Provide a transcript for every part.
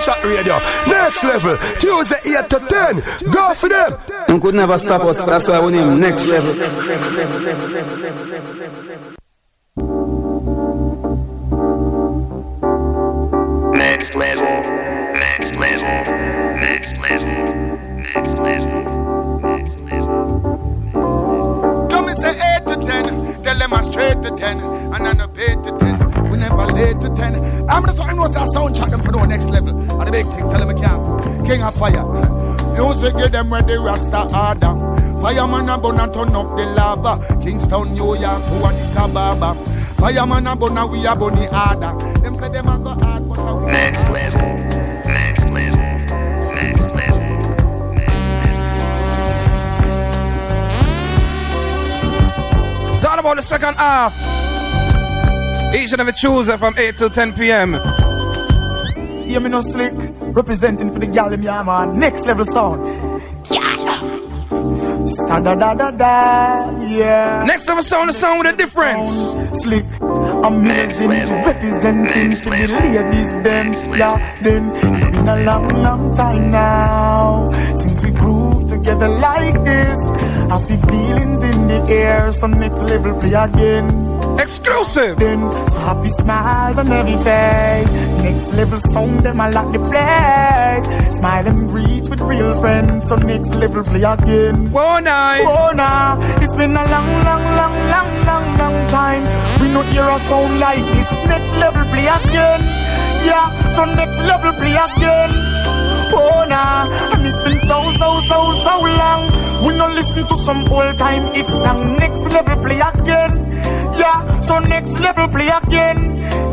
Chat Radio, next level, Tuesday 8 to 10. Go for them. You could never stop us, that's why we name next level. Next level, next level, next level, next level, next level. Come and say 8 to 10, tell them I'm straight to 10, and I know 8 to 10. We never late to 10. I'm just I know say a sound chat them for the next level. And the big thing, tell them I can't. King of fire. Music get them ready, Rasta order. Fireman a bun and turn up the lava. Kingston, New York to Addis Ababa. Fireman a bun and we a bunny harder. Them say them a go hard, but how we Next next level, next level, next level. It's all about the second half. Each and every Tuesday from 8 to 10 p.m. Hear me no slick, representing for the gal in yeah, man. Next level sound. Sta da da da da, yeah. Next level sound, the sound with a difference. Slick, amazing, representing to the ladies, them, yeah, then. It's been a long, long time now since we groove together like this. Happy feelings in the air, so next level play again. Exclusive. Then, so happy smiles on every face. Next level song, them I like the place. Smile and breathe with real friends, so next level play again. Whoa, night. Oh, nah, it's been a long, long, long, long, long, long time. We not hear a sound like this. Next level play again. Yeah, so next level play again. Oh, nah, and it's been so, so, so, so long. We not listen to some old time hit song. Next level play again. Yeah, so next level play again.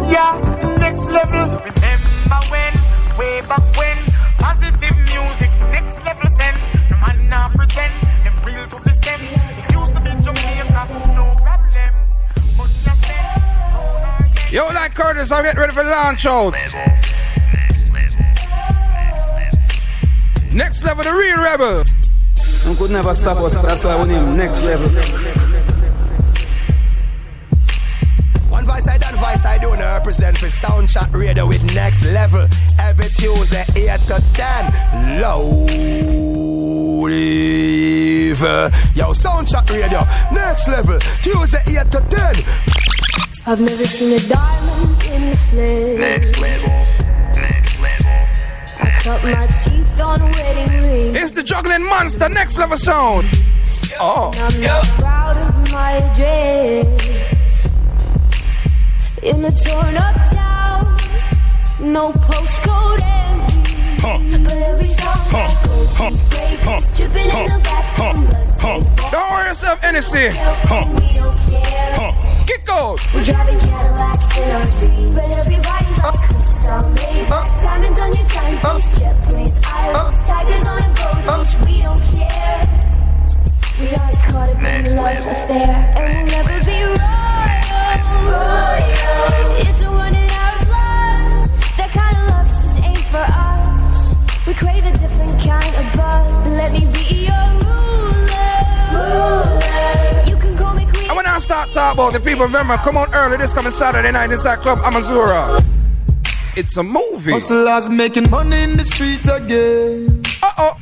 Yeah, next level. Remember when, way back when, positive music, next level send. No man nah pretend, them real to the stem. It used to be Jamaica, no problem. But now spend. Yo, like Curtis, I'm getting ready for launch out. Next level, next level. Next level, the real rebel. You could never stop us, that's why we name next level. Represent for Sound Chat Radio with next level. Every Tuesday 8 to 10. Loud. Yo, Sound Chat Radio, next level. Tuesday 8 to 10. I've never seen a diamond in the flesh. Next level, next level, next Cut level. my teeth on wedding rings. It's the juggling monster, next level sound. Oh, I'm not oh. proud of my address. In a torn up town, no postcode envy. But every song that goes, we break is dripping in the bathroom. bloodstains don't worry yourself, NSC. We don't care. Kick out. We're driving Cadillacs in our dreams, but everybody's on uh. crystal made. Uh. Diamonds on your timepiece, uh. jet planes, islands, tigers on a gold leash. We don't care. We aren't caught up in Next love affair, and we'll never be royal. It's a running out of blood. That kind of love just ain't for us. We crave a different kind of buzz. Let me be your ruler. You can call me queen. And when I start talking about the people, remember, come on early this coming Saturday night inside Club Amazura. It's a movie. Hustlers making money in the streets again. Uh oh.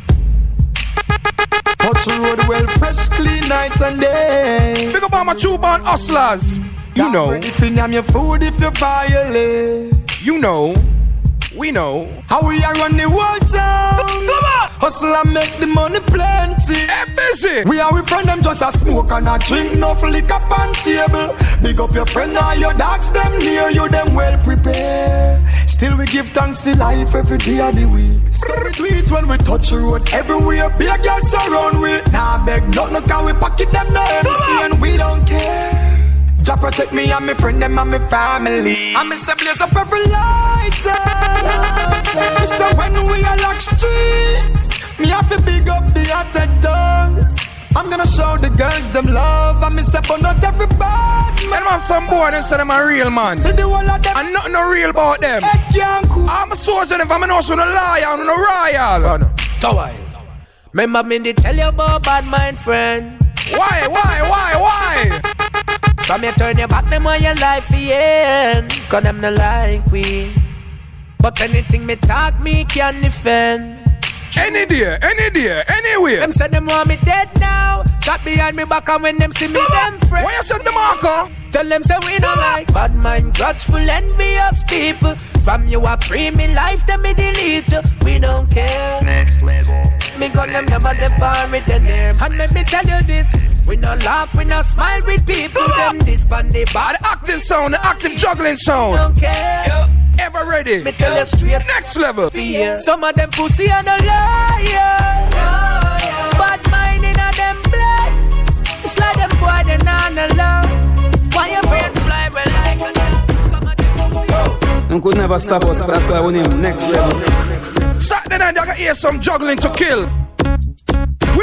Touch the road well, fresh, clean night and day. Big up all my true born hustlers. You know, If you name your food, if you violate. you know, we know. How we are run the world town. Come on. Hustle and make the money plenty. Hey, busy. We are with friend them just a smoke and a drink, no liquor on table. Big up your friend and your dogs, them near you, them well prepared. Still we give thanks for life every day of the week. So we do it when we touch the road everywhere. Big girls surround we. Nah beg nothing, cause we pocket them no empty and we don't care. Jah protect me and my friend them and my family. And me say blaze up every light. So when we are lock streets, me have to big up the attendants. I'm gonna show the girls them love and me say but not everybody. And man, some boy, them say them a real man. See the whole of them And nothing no real about them. cool. I'm a soldier, if I'm an also no liar, I'm no royal. Tawai. Remember me they tell you about bad mind friend. Why, why, why, why? Come here turn your back them on your life yeah. Cause them no like we. But anything me talk, me can defend. Any day, any day, anywhere. Them say them want me dead now. Shot behind me back and when them see me, them friends. Why you said the marker? Tell them say we don't like bad mind, grudgeful, envious people. From you a free me life, them me delete you. We don't care. Next level. Me gun them never define it in them. And let me tell you this. We no laugh, we no smile with people. Them this band they Ah, bad. the active sound, the active juggling sound. Don't care. Ever ready? Me tell you straight. Next level. fear. Some of them pussy and a liar. Bad mind in a them blood. It's like them boy they not alone. Why your brain fly well like a dove? Some of. Them could never stop us, that's why we name next level. Saturday night, I got hear some juggling to kill.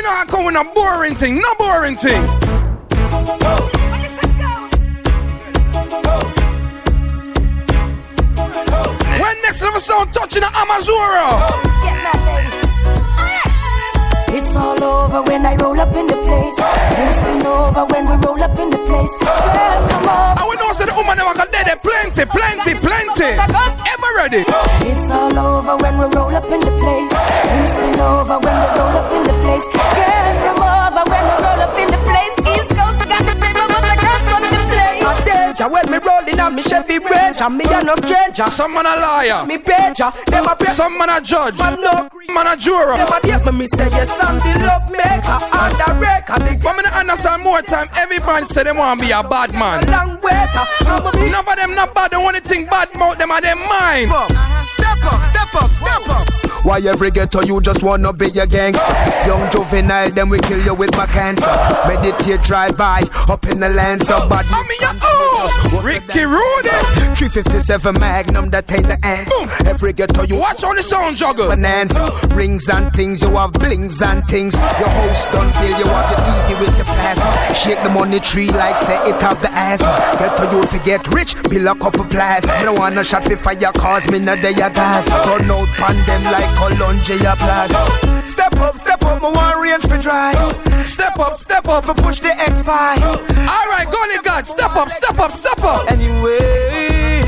We not going a boring thing, no boring thing. When next level sound touching the Amazura. It's all over when I roll up in the place. Things spin over when we roll up in the place. Girls, come on. I would know say the woman never got dead. Plenty, plenty, plenty. Ever ready? It's all over when we roll up in the place. Things spin over when we roll up in the place. Girls, come over danger when me rolling on me Chevy Ranger. Me a no stranger. Some man a liar. Me pager. Uh, them a pray. Some man a judge. Man no green. Man a juror. Them a date me. Me say yes, I'm the love maker and the breaker. The But me not understand more time. Everybody say they want to be a bad man. long waiter. I'm a big None of them not bad. The only thing bad about them are them mind. Step up, step up, step up. Why every ghetto you just wanna be a gangster? Young juvenile, then we kill you with my cancer. Meditate, drive by, up in the lands of bad. I mean, yeah, oh, Ricky Rudy. 357 Magnum, that ain't the end. Boom. Every ghetto you Watch all the sound juggle. bonanza. Rings and things, you have blings and things. Your host don't kill you have your TV with the plasma. Shake the money tree like say it have the asthma. Get to you forget rich, bill a couple plasma. Me don't want no shot for fire cause me not there gas. Run out pan them like Columbia Plaza. Step up, step up, my one range for drive. Step up, step up. For push the X5. All right, go on, God. Step up, step up, step up. Anyway,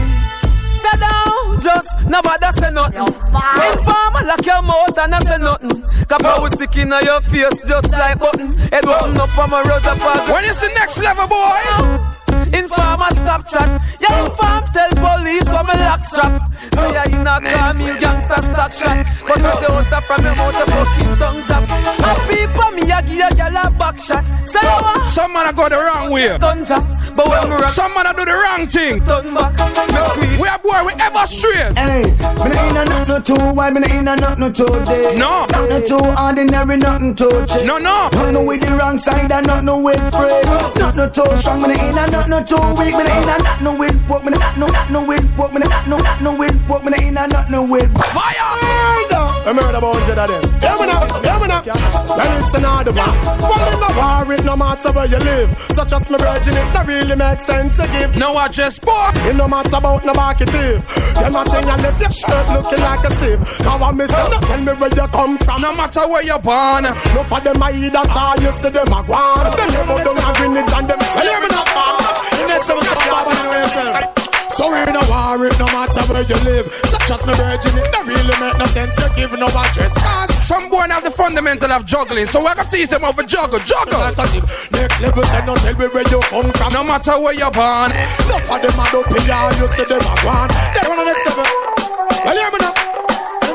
sit down, just nobody say nothing. Informer lock your mouth and I say nothing. Cause we oh. stick in your face just like button. Head oh. open up from a Rosa Park. When is the next level, boy? Informer stop chat. Yeah, inform tell police what me lock strap. Say yeah, you not call me gangster stock shot. But you say out from your mouth a fucking tongue chop. Happy for me, I give a girl a back shot. Say you want Some man a go the wrong way. But when me rock Some man a do the wrong thing. tongue back. We are boy, we ever straight. Hey, me nah inna nothing no too wild, me nah inna nothing no too day. No. Nothing too ordinary, nothing too cheap. No, no. Nothing with the wrong side and nothing with free. Nothing too strong, me nah inna nothing too weak, me nah inna nothing with broke, me nah nothing nothing with broke, me nah nothing nothing with broke, me nah inna nothing with. Fire! I murder about hundred of them. Hear me now, hear me now. Then it's another one. Well, in the war, it no matter where you live. Such as my virgin, it don't really make sense to give. No, I just boy. It no matter about no marketing. Them a thing and left your shirt looking like a sieve. Now I miss them, not tell me where you come from. No matter where you're born. No for them I eat that's all you see them a go on. Them go down and Greenwich and them say me not farm. The next song Baba you know yourself. So in a war, it no matter where you live. Such as my virgin, it don't really make no sense. You give no address. Cause Some boy have the fundamental of juggling, so I can teach them how to juggle. Juggle. like as if next level say no tell me where you come from. No matter where you're born. No for them a up here, you see them a go on. They run the next level. Well, hear me now.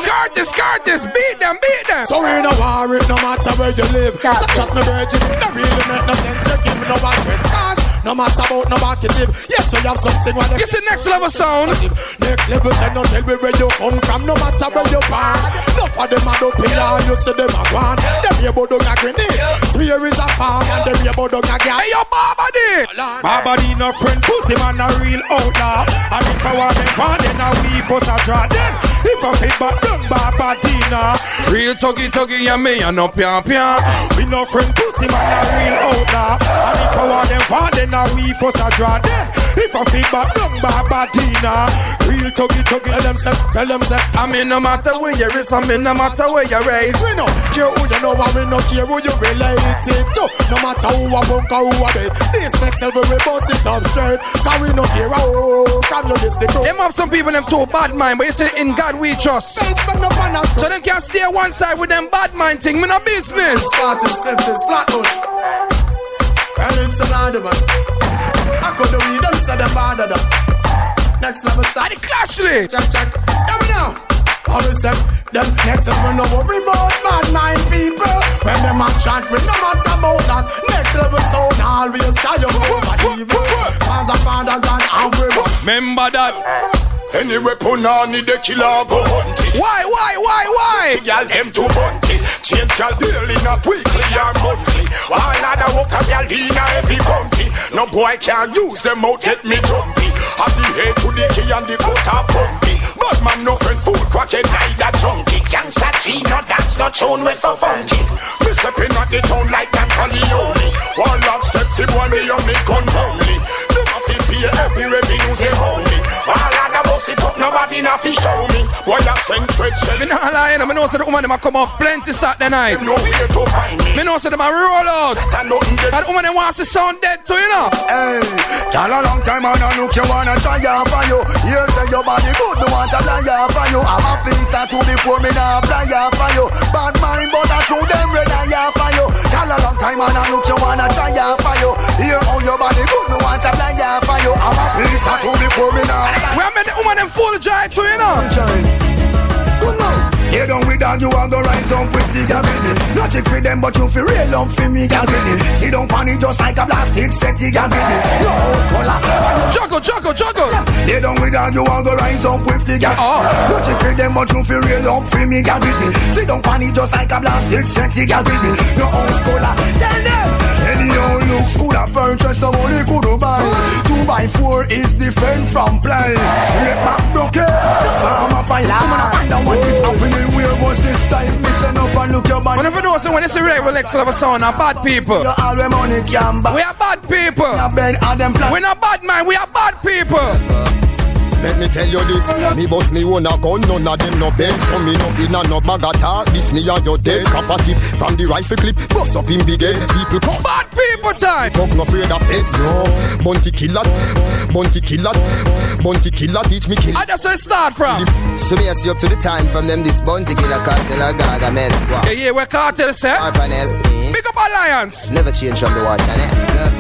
Curtis, Curtis, beat them, beat them. So in a war, it no matter where you live. Such as my virgin, it don't really make no sense. You give no address. Cause no matter about no marketing. Yes, we have something when It's the next level sound. Next level, say no tell me where you come from, no matter where you born. No for them a up here, you see them a go on. Them here bout down a grenade. Swear is a farm and them here bout down a gas. Hey, yo, Barbady. Barbary no friend, pussy man a real outlaw. And if I want them gone, then I we fuss a draw them. I fit back down Barbadina. Real tuggy tuggy, yeah, me, and no pian pian. We no friend, pussy man a real outlaw. And if I want them gone, then I we fuss a draw them. If I feel back, down Barbadina. Real tuggy tuggy. Tell them say, tell them say. I mean, no matter where you is, I mean, no matter where you raised. We no care who you know, and we no care who you related to. No matter who a bunk or who a bed. This next level we bust it up straight. Cause we no care who from your list. Them have some people them too bad mind, but you say in God we trust. So them can't stay one side with them bad mind thing. Me no business. Spartans, Memphis, Flatbush. Well, it's a lot of man. I could do weed, them say them bad at them. Next level, side. the clashly. Check, check. Hear me now. How we say, them next level no worry about bad mind people. When them a chat, we no matter about that. Next level sound always try your over evil. Cause a father God and we Remember that. Anyway, punani the killer go hunt it. Why, why, why, why? Girl, them too bunty. Change girl daily, not weekly or monthly. While other walk a girl in every county. No boy can use them out, get me jumpy. Have the head to the key and the cutter pumpy. But man, no friend, fool, cracking neither junkie. Gangsta G, no dance, no tune with for funky. Me stepping at the town like Don Corleone. One log step, the boy me on me gun only. Them a fi pay every revenue they it up, nobody na fi show me. Why you send sell Me not lying, I know say the woman them a come off plenty Saturday night. No way to find me. Me know say them a roll out. That nothing get And the woman them wants to sound dead too, you know. Hey, girl, a long time I look you wanna try out for you. Here say your body good, me want to fly out for you. I'm a piece or two before me now fly out for you. Bad mind, but I show them red eye out for you. Girl, a long time I look you wanna try out for you. Here how your body good, me want to fly out for you. I'm a piece or two before me now. We have made the woman them full joy too, you now. You done with that, you are gonna rise up with the gabini. Not chick for them, but you feel real love for me, gabini. See don't panic just like a plastic set, the gabini. Your house color. Juggle, juggle, juggle. You done with that, you are gonna rise up with the gabini. Oh. Not chick for them, but you feel real love for me, gabini. See don't panic just like a plastic set, the gabini. Your house color. Tell them. Any old looks could have purchased the money could buy. Two by four is different from play. Straight back bucket. Farmer pie. Come on, I wonder what is happening. Where was this time? Miss enough and look your body. Whenever know say when it's a regular of a sound, are bad people. You all where money can buy. We are bad people. We're not bad man, we are bad people. Let me tell you this, me boss me own a gun, none of them no bend So me no in a no bag of talk, this me and your dead Copper tip from the rifle clip, bust up in big head People come Bad people time! Talk no afraid of feds, no. Bounty killer, bounty killer Bounty killer teach me kill. And that's where it start from. So me ask you up to the time from them this bounty killer cartel or gaga man. Wow. Yeah, yeah, we're cartel set? Our panel eh? Big up Alliance. Never change from the water Never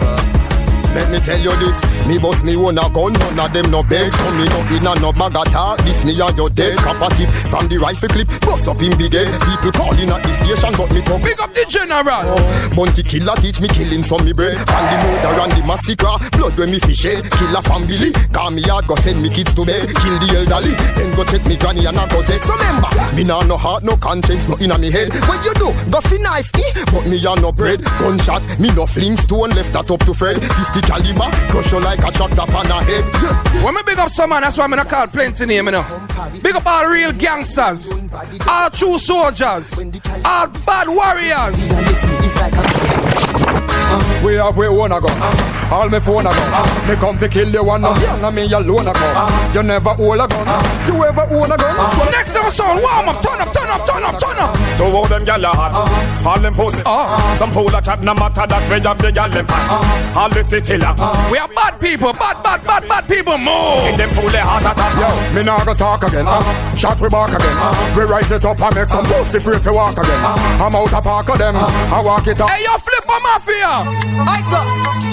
Let me tell you this, me boss me own a gun, none of them no beg So me no in a no bag of talk, this me and your dead Copper tip from the rifle clip, bust up in big head. People calling at the station, but me talk. Big up the general. Bounty killer teach me killing some me bread. And the murder and the massacre. Blood when me fish head. Kill a family. Call me hard go send me kids to bed. Kill the elderly. Then go check me granny and I go sex So remember Me nah no heart no conscience no inna me head. What you do? Go fi knife eh? But me a no bread. Gunshot Me no fling stone. Left that up to Fred. 50 caliber Crush you like a tractor pan a head. When me big up some man, that's why me not call plenty name, you know. Big up all real gangsters, all true soldiers, all bad warriors. We have we own a gun. All me phone a gun. Me come to kill you one. Young and me alone a gun. You never hold a gun. You ever own a gun. So next time song, warm up, turn up, turn up, turn up, turn up. To all them gyal a hot, all them pussy. Some fool a chat, no matter that we have the gyal them hot. All the city lock. We are bad people, bad, bad, bad, bad people. More. In them fool they hot at top. Yo, me nah go talk again. Uh. Shot we back again. Uh. We rise it up and make some pussy free to walk again. Uh. I'm out of park of them. I walk it up. Hey, yo, flip a mafia. I go.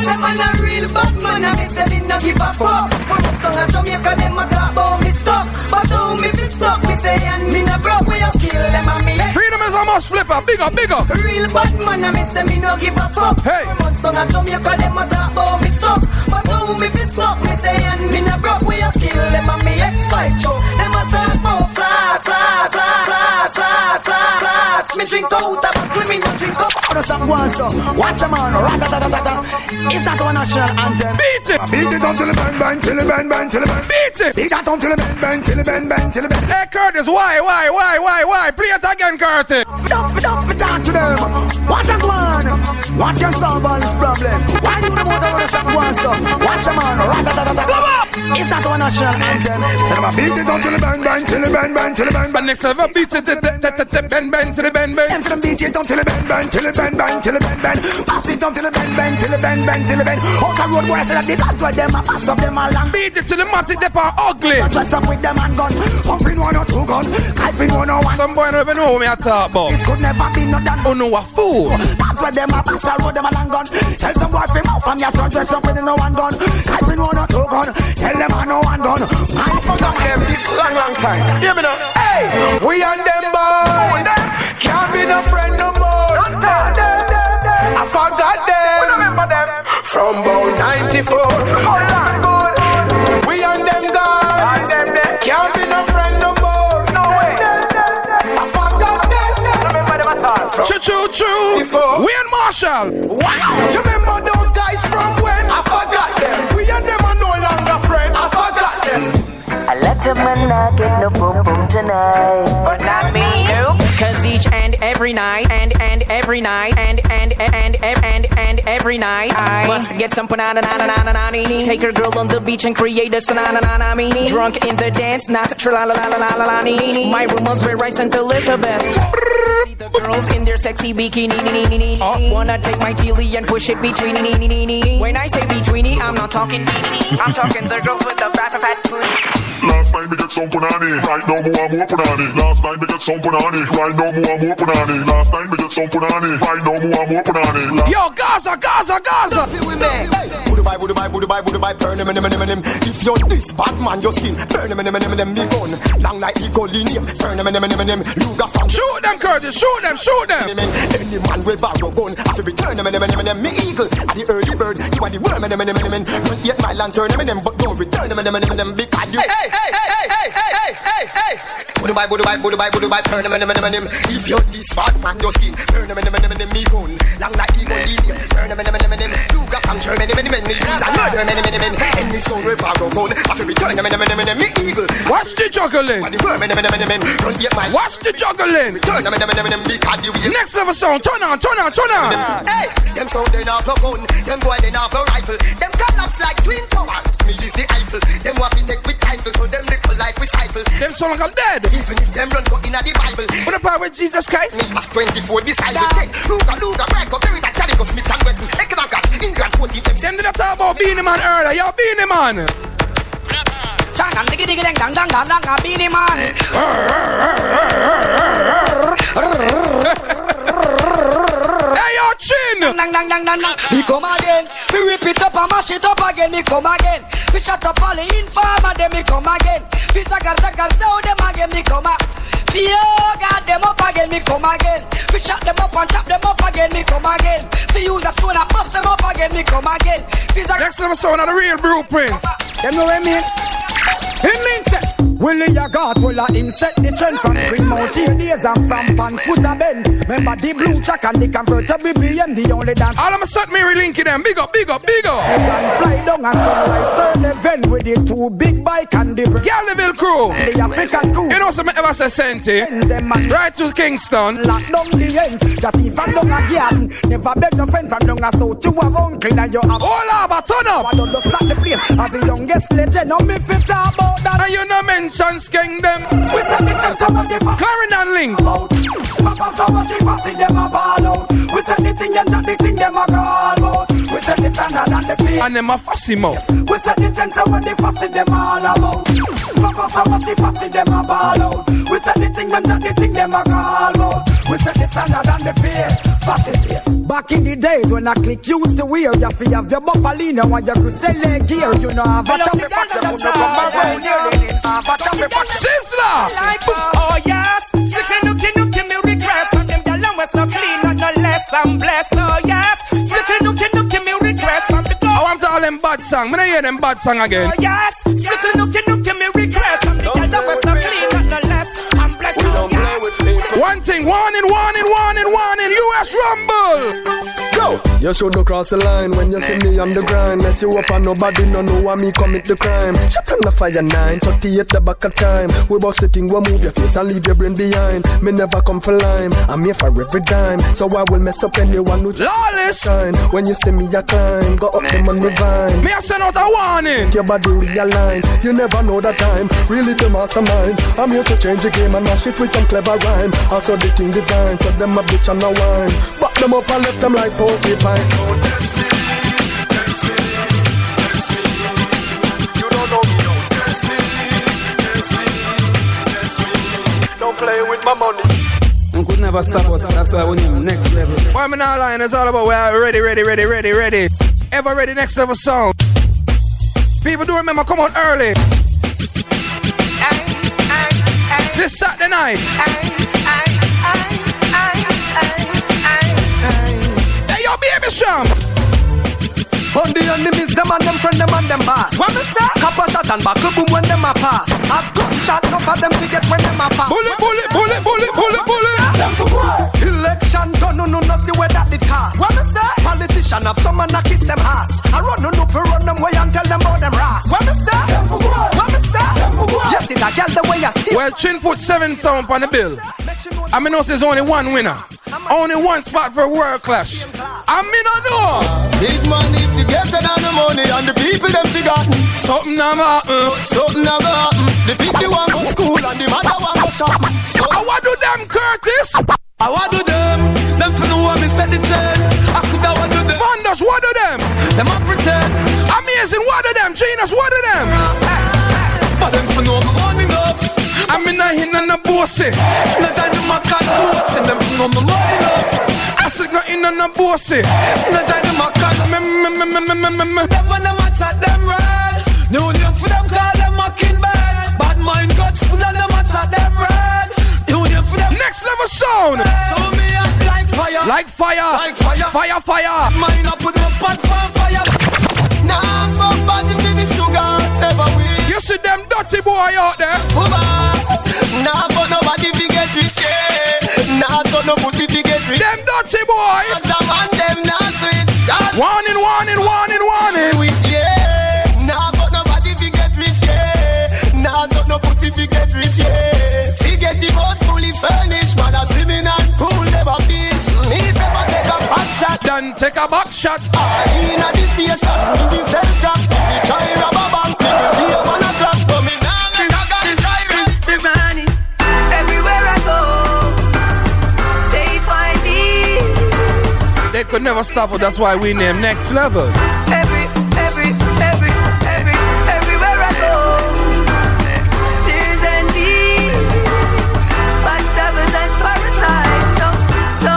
Say man a real bad man and me say me no give a fuck. From Uptown and Jamaica them a talk about me stuck, but how me fi stuck? Me say and me no broke. We a kill them and me. Freedom is a must flipper. Big up, big up. Real bad man and me say me no give a fuck. Hey. From Uptown and Jamaica them a talk about me stuck, but how me fi stuck? Me say and me no broke. We a kill them and me X5 show. Them a talk about flash, flash, flash, flash, flash, flash. Me drink out What some go on so? Watch a man, rat-a-ta-ta-ta-ta. Is that our national anthem? Beat it! Beat it until the bang bang, till the bang bang, till the bang. Beat it! Beat that until the bang bang, till the bang bang, till the bang. Hey Curtis, why, why, why, why, why? Play it again, Curtis. Fit up, fit up, fit out to them. What a man? What can solve all this problem? Why you the motor wanna stop one so? Watch a man, rat-a-ta-ta-ta. our national anthem. Say them a beat it until the bang bang, till the bang bang, till the bang bang. Next level beat it, bang bang, till the bang bang. Them say them beat it until the bang bang, till the bang bang, till the bang bang. Pass it until the bang bang, till the bang bang, till the bang. Out the road boy say that the that's why them a pass up them a long. Beat it to the matic, they are ugly. Dress up with them and gun, pumping one or two gun, kifing one or one. Some boy don't even know me I talk about. This could never be no done. Oh no, a fool. That's why them a pass a road them a long gun. Tell some boy from out from your son dress up with no one gun, kifing one or two gun. Tell them I no one gun. Man fuck them this long long time. Hear me now. Hey, we and them boys can't be no friend no more. I forgot them from about 94. We and them guys can't be no friend no more. I forgot them. Choo choo choo. We and Marshall. Wow. You remember those A lot of men not get no boom boom tonight. But not me. No. Cause each and every night and and every night and and and and and, and every night I must get some banana na na na na na Take her girl on the beach and create a sanana na na me. Drunk in the dance, not tra la la la la la la. My room was where I sent Elizabeth. See the girls in their sexy bikini. Wanna take my chili and push it between. When I say between, I'm not talking. I'm talking the girls with the fat fat fat foot. Last night we get some punani, right now more more punani. Last night we get some punani, right now more more punani. Last night we get some punani, right now more more punani. Yo, Gaza, Gaza, Gaza. Budu bye, budu bye, budu bye, budu bye, burn them, them, them, them. If you're this bad man, your skin, burn them, them, them, them, me gun. Long like eagle linear, burn them, them, them, them. Luger from Shoot them, Curtis, shoot them, shoot them. Any man with borrow gun, I feel return them, them, them, them. Me eagle, at the early bird, you are the worm, them, them, them, them. Don't eat my lantern, them, them, but don't return them, them, them, them, because you. Hey, hey, hey. Budu bye, budu bye, budu bye, budu bye, burn them, them, them, them. If you're this bad man, your skin, burn them, them, them, them. Me gun, long like eagle linear, burn them, them, them, them. Luger from Germany, them, them, me use and murder, them, them, them. Any son with borrow gun, I feel return them, them, them, them. Me eagle. What's the juggling? What the worm, them, them, them, them. Don't eat my. What's the juggling? Return them, them, them, them. Because you. Next level sound, turn on, turn on, turn on. Hey, them sound they not no gun, them boy they not no rifle. Them collapse like twin tower. Me use the Eiffel. Them want to take with rifle, so them little life we stifle. Them sound like I'm dead. Even if them run go in the Bible. What about with Jesus Christ? Me have 24 disciples. Take Luger, Luger, Branko, Beretta, Calico, Smith and Wesson. Ekran catch, England 14 MC. Them did I talk about Beenie Man earlier. Yo, Beenie Man. Changam diggy diggy dang dang dang dang dang dang Beenie Man. Chin. Dang dang dang dang dang. Me come again, me rip it up and mash it up again. Me come again, me shut up all the informer. Then me come again, me zaga zaga sow them again. Me come me oh God them up again. Me come again, me shut them up and chop them up again. Me come again, me use a stone and bust them up again. Me come again. Next level sound of the real blueprint. Them know what I mean? It means that Willie a God will a him set the trend from Green Mountain days and from Panfoot a bend. Remember the blue track and the convertible BM, the only dance. All of a sudden, me relinking them. Big up, big up, big up. They can fly down and sunrise turn event with the two big bike and the Galliville crew. The African crew. You know some ever say Senti. Right to Kingston. Lock down the ends. That even down a garden. Never beg no friend from down a south. You have uncle and you have. Hold up, turn up. I don't start the place. As the youngest legend, no me fit talk about that. And you no mention skeng them. We say the chance of the fuck. Clarendon link. Papa so much if I see them a ball out. We say the thing and not the thing them a call out. We say the standard and the play. And them a fussy mouth. We say the chance of the fussy them all about. Papa so much if I see them a ball out. We say the thing and not the thing them a call out. We say the standard and the play. Fussy face. Back in the days when I click used to wear, you feel have your buffalino and your crucelle gear. You know have a choppy fox and you come Oh and and I'm. Oh I to all them bad song. Me not hear them bad song again. Oh yes, slicky nookie nookie me request from the and we so clean and no less I'm blessed. Oh yes. One thing, warning, warning, warning, warning. US Rumble. Yo, you shouldn't cross the line when you see me on the grind. Mess you up and nobody no know why me commit the crime. Shut on the fire nine, 38 the back of time. We bust the thing, we move your face and leave your brain behind. Me never come for lime, I'm here for every dime. So I will mess up anyone who Lawless. When you see me, I climb, go up them on the vine. Me I send out a warning. Your body realign, you never know the time. Really the mastermind. I'm here to change the game and mash it with some clever rhyme. Also the thing design, so them a bitch and a wine. Back them up and left them like porcupine. Don't know, don't play with my money. And could never stop us. That's why we need next level. Why am I not lying? It's all about we are ready, ready, ready, ready, ready. Ever ready, next level sound. People do remember, come on early. This Saturday night. Hey, yo, baby Sham. On the enemies, them and them friend, them and them boss. What me say? Copper shot and buckle boom when them a pass. A gunshot, no for them to get when them a pass. Bullet, bullet, bullet, bullet, bullet, bullet. Them for what? Election done, no, no, no, see where that did cost. What me say? Politician have some man a kiss them ass. I run no, no, for run them way and tell them about them ras. What me say? Them for what? What me say? Them for what? You see that girl the way you steal. Well, Chin put seven sound on the bill. I mean, there's only one winner. Only one spot for a world clash. I mean, I know. Big money if you get it on the money and the people them forgotten. Something never happen. Something never happen. The people want go school and the mother want go shop. So I want do them, Curtis. I want do them. Them for no one me set the trend. I could have want do them. Wonders, what do them? Them a pretend. Amazing, what do them? Genius, what do them? But them for no me money enough. I mean, I hear none of bossy. No boss. Them for no me money enough. I said nothing on the bossy. No time to my can. Me, me, me, me, me, me, me, me. Them when them attack them red. No name for them call them mocking bad. Bad mind got full of them attack them red. No name for them. Next level sound. So me act like fire. Like fire. Like fire. Fire, fire. Mine up put my pot on fire. Nah, fuck body for the sugar, never will. You see them dirty boy out there? Nah, but nobody fi get rich, yeah. Nah, so no pussy fi get rich. Them dirty boy. As a man, them nah sweet. God, Warning, warning, warning, warning. Which, yeah. Nah, but nobody fi get rich, yeah. Nah, so no pussy fi get rich, yeah. Fi get house fully furnished, man, a swimming and pool never beach. If ever take a fat shot, Then take a back shot. I in a this station, me be sell crack, me try They could never stop us. That's why we name next level. Every, every, every, every, everywhere I go, there's envy. Backstabbers and parasites. So, so,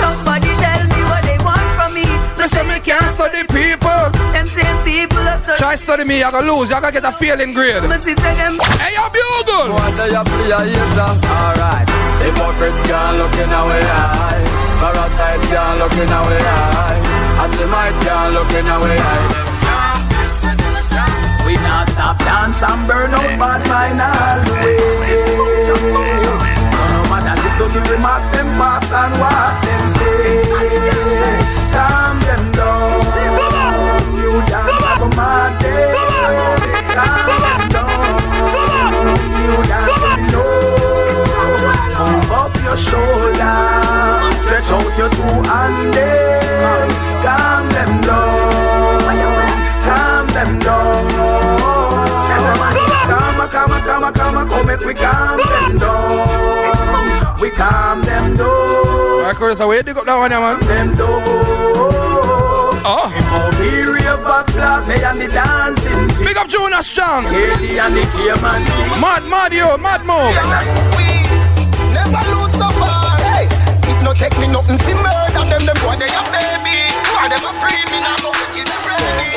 somebody tell me what they want from me. They say me can't study people. Them same people are studying. Try study me, I gonna lose. I gotta get a failing grade. Me see them. Hey, you bugle. One day you play a hater. Alright. Hypocrites can't look in our eye. Parasites can't look in our eye. Anti-might can't look in our eye. We not stop dance and burn out bad mind all the way. Make we calm them down. We calm them down. Alright, Curtis, where you dig up that one, yeah, man? Them down. Oh. We rave back play and the dancing. Big up Jonas Strong. Katie and the Cayman team. Mad, mad, yo, mad move. Never lose so far, hey. It no take me nothing to murder them, them boy they a baby. Why them a free me now, but it is ready.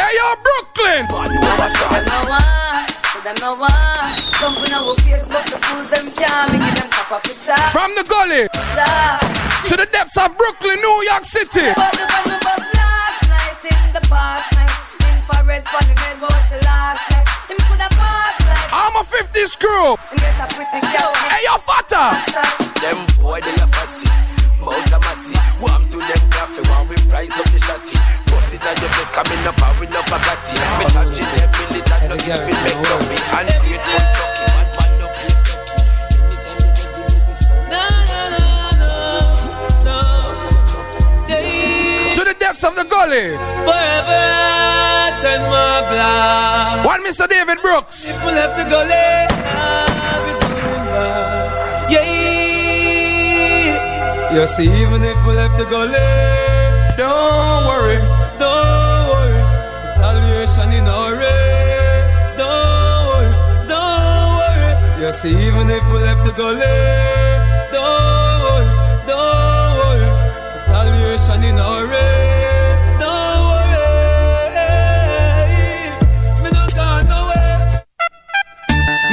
Hey, yo, Brooklyn. Them no want, them no. Jumping our Facebook, the fools them can't make them pop up picture. From the gully to the depths of Brooklyn, New York City. But the one was last night in the past night. Infrared funny man was the last night. Him could have passed like. I'm a 50s crew. And get a pretty girl. Hey, yo, fatter. Them boy they a fussy. Mount a massy. Warm to them coffee while we rise up the shotty. It on your coming up and we no Bugatti. Me them militant, no give me make up. And great for Chucky, bad man no place To the depths of the gully. Forever my blood. One Mr. David Brooks. We left the gully, I'll be going back. Yeah. You see, even if we left the gully, don't worry, see, even if we left the gully, don't worry, don't worry. Retaliation in our worry. Me no gone nowhere.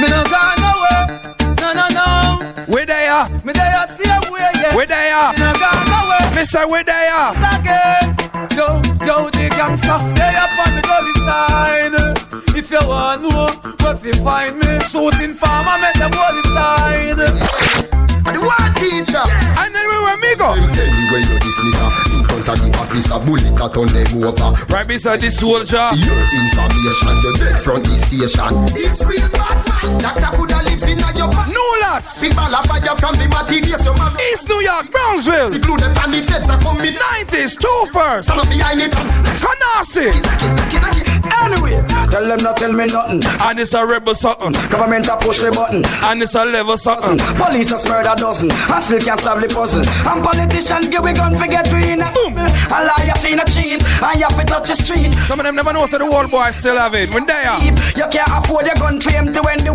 Me no gone nowhere. No, no, no. We there. Me there, see a way, yeah. We there. Me no gone nowhere. Me say we there. Again. Yo, yo, the gangster, they up on the gully side. If you want know where you find me, shooting farmer, make them gully side. The one teacher. And then we were me go. Anyway, you dismiss her in front of the officer, bullet that on them over. Right beside the soldier. Your information, you're dead from the station. This real bad man, doctor coulda live in your body. No lots. Big ball of fire from the materials, your man. East New York, Brownsville. The glue the pan, the feds are coming. 90s, two first. Stand up behind it. Canarsie. Anyway, tell them not tell me nothing. And it's a rebel something. Government a push the button. And it's a level something. Police has murder dozen. And still can't solve the puzzle. And politicians give we gun forget we in a boom. And lie you feel cheap. And you have to touch the street. Some of them never know so the world boys still have it. When they are. You can't afford your gun claim to end the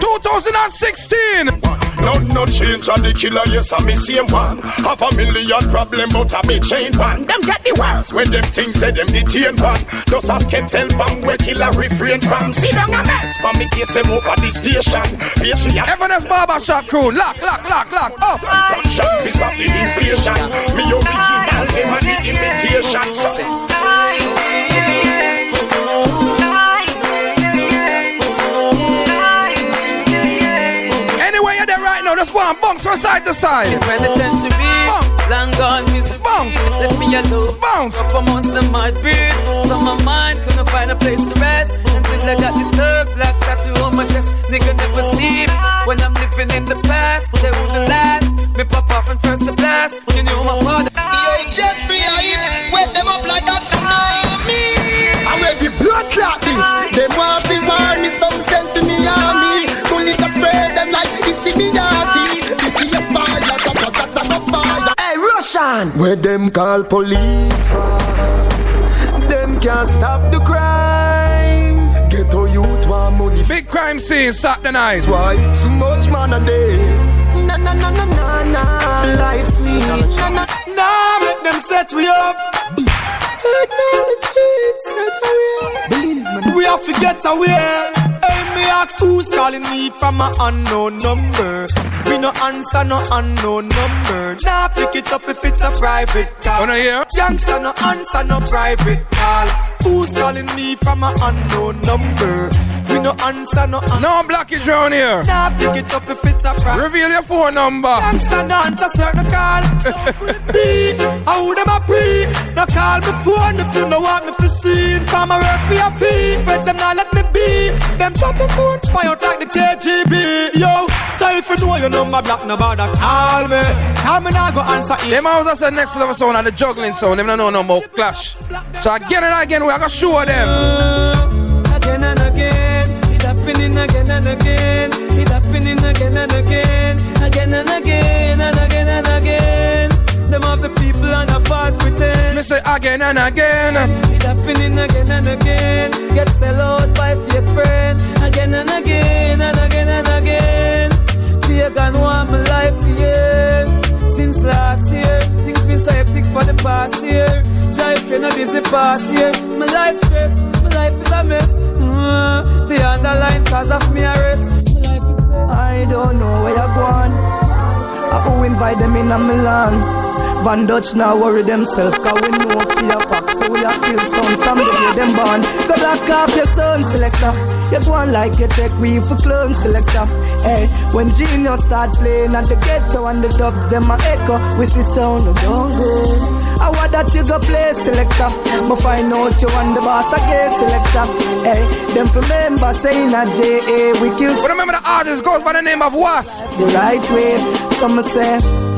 2016. No, no change on the killer, yes, I'm the same one. Half a million problem, but I be chain one. Them get the worst when them things say them detain one. Just ask can tell bang where killer refrain from. See down a mess, but me case them over the station. Patriot. Evanes Barber Shop crew, lock, lock, lock, lock, oh. up. Sanction, we stop the inflation. Me original, them and this imitation. Anywhere you're there right now, just go and bounce from side to side. Penitentiary, long gone music. Bounce. let me alone. Bounce. Couple months them might breathe. So my mind couldn't find a place to rest. Until I got this thug black tattoo on my chest. Nigga never sleep. When I'm living in the past, they wouldn't last. Me pop off and first the blast. You knew my father. Yo, Jeffrey, I wet them up like a tsunami. I wear the blood clot this. Hey, Where them call police for? Them can't stop the crime. Ghetto youth want money. Big crime scene Saturday night. Why too much man a day? Na na na na na na. Life sweet. Na na. Nah, make them set we up. We have to get away. Hey, me ask who's calling me from an unknown number. We no answer no unknown number. Nah, pick it up if it's a private call. Wanna hear? Youngster no answer no private call. Who's calling me from an unknown number? We no answer no un- No blockage around here. Nah, pick it up if it's a private. Reveal your phone number. Youngster no answer certain call. So could it be? How them a pre? No call me phone if you know what me for seen. Farmer work for your feet. Friends them not let me be. Them top of phone spy out like the KGB. Yo, so if you know your number block, no bother call me. Call me now go answer it. Them house that's the next level sound and the juggling sound. Them don't know no more clash. So again and again, we are gonna show them. Happening again and again. It happening again and again, again and again and again and again. Them of the people and the false pretend. Me say again and again. It happening again and again. Get sell out by fake friend. Again and again and again and again. Pagan want my life yeah. Since last year, things been so hectic for the past year. Jive you know busy past year. My life stress, my life is a mess. The underlying cause of me arrest. I don't know where you're going. I who invite them in a Milan. Van Dutch now worry themselves Cause we know your facts So we are kill some from the day them born Go back off your son selector You go on like you take we for clone selector. Hey, when genius start playing at the ghetto and the dubs them a echo, we see sound of don't go. I want that you go play selector. Me find out you want the boss again selector. Hey, them for member saying a J.A. we kill. But remember the artist goes by the name of Wasp. The right way, some say.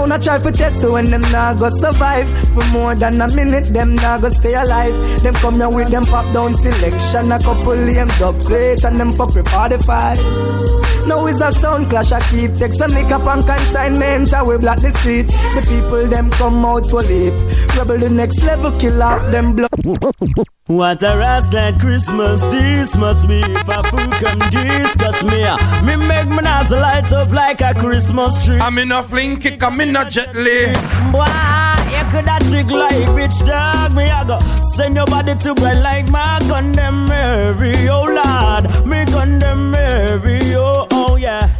So not try for test so when them nah go survive For more than a minute them nah go stay alive Them come here with them pop down selection A couple lame dub plate and them fuck with 45 now is a sound clash, I keep take some liquor and consignment, I will block the street. The people them come out to leap. Rebel the next level, kill off them blood. What a rascal Christmas this must be if a fool come discuss me. Uh, me make my nozzle light up like a Christmas tree. I'm in a fling kick, I'm in a jet li. Boy, you could have tick like bitch dog. Me I go send your body to bread like my them Mary. Oh Lord, me them Mary. Oh, oh yeah.